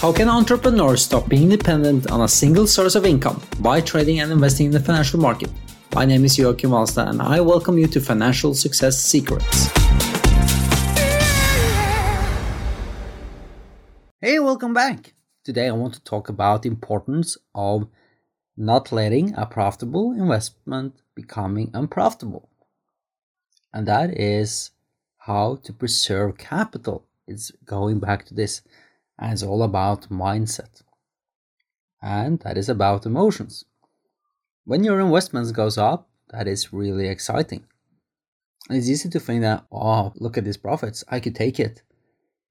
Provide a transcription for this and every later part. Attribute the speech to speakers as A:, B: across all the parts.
A: How can entrepreneurs stop being dependent on a single source of income by trading and investing in the financial market? My name is Joachim Alstad and I welcome you to Financial Success Secrets. Hey, welcome back. Today I want to talk about the importance of not letting a profitable investment becoming unprofitable. And that is how to preserve capital. It's going back to this and it's all about mindset. And that is about emotions. When your investments goes up, that is really exciting. It's easy to think that, oh, look at these profits. I could take it.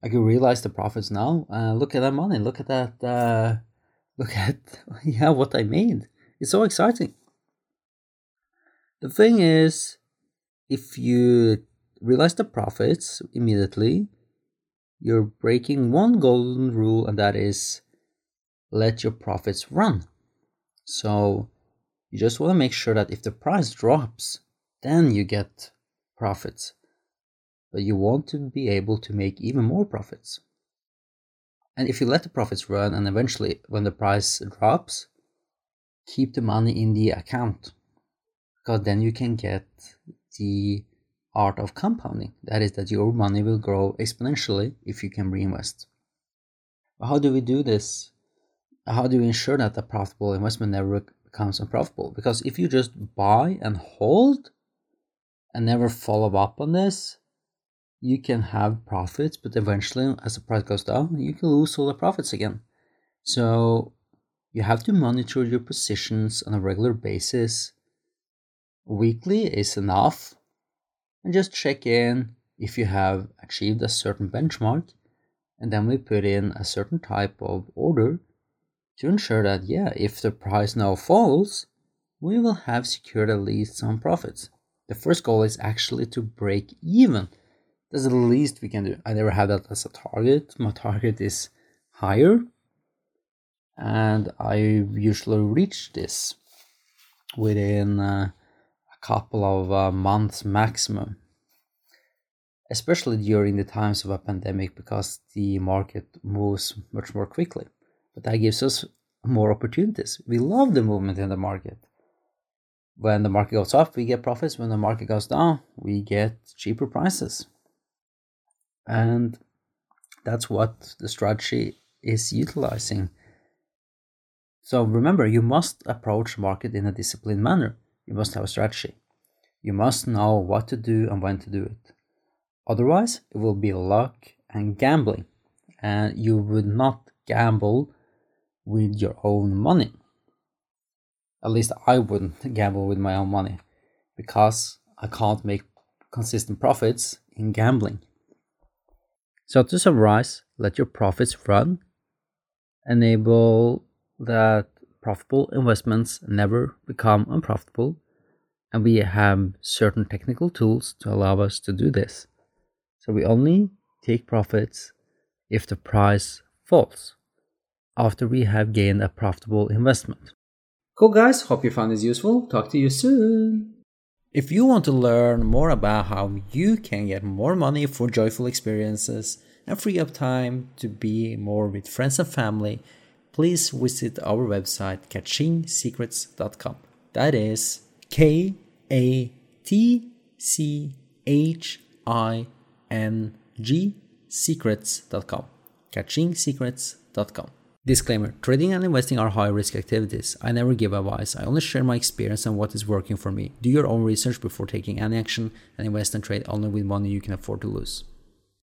A: I could realize the profits now. Uh, look at that money. Look at that. Uh, look at, yeah, what I made. It's so exciting. The thing is, if you realize the profits immediately, you're breaking one golden rule, and that is let your profits run. So you just want to make sure that if the price drops, then you get profits. But you want to be able to make even more profits. And if you let the profits run and eventually, when the price drops, keep the money in the account because then you can get the art of compounding. That is, that your money will grow exponentially if you can reinvest. How do we do this? How do we ensure that a profitable investment never becomes unprofitable? Because if you just buy and hold and never follow up on this, you can have profits, but eventually, as the price goes down, you can lose all the profits again. So, you have to monitor your positions on a regular basis. Weekly is enough and just check in if you have achieved a certain benchmark and then we put in a certain type of order to ensure that yeah if the price now falls we will have secured at least some profits. The first goal is actually to break even. That's the least we can do. I never had that as a target. My target is higher and i usually reach this within uh, couple of uh, months maximum. Especially during the times of a pandemic because the market moves much more quickly. But that gives us more opportunities. We love the movement in the market. When the market goes up we get profits. When the market goes down we get cheaper prices. And that's what the strategy is utilizing. So remember you must approach market in a disciplined manner you must have a strategy. You must know what to do and when to do it. Otherwise, it will be luck and gambling, and you would not gamble with your own money. At least I wouldn't gamble with my own money because I can't make consistent profits in gambling. So, to summarize, let your profits run, enable that profitable investments never become unprofitable, and we have certain technical tools to allow us to do this. So we only take profits if the price falls after we have gained a profitable investment. Cool, guys. Hope you found this useful. Talk to you soon. If you want to learn more about how you can get more money for joyful experiences and free up time to be more with friends and family, please visit our website katchingsecrets.com. That is K A T C H I N G secrets.com. Katchingsecrets.com. Disclaimer Trading and investing are high risk activities. I never give advice. I only share my experience and what is working for me. Do your own research before taking any action and invest and trade only with money you can afford to lose.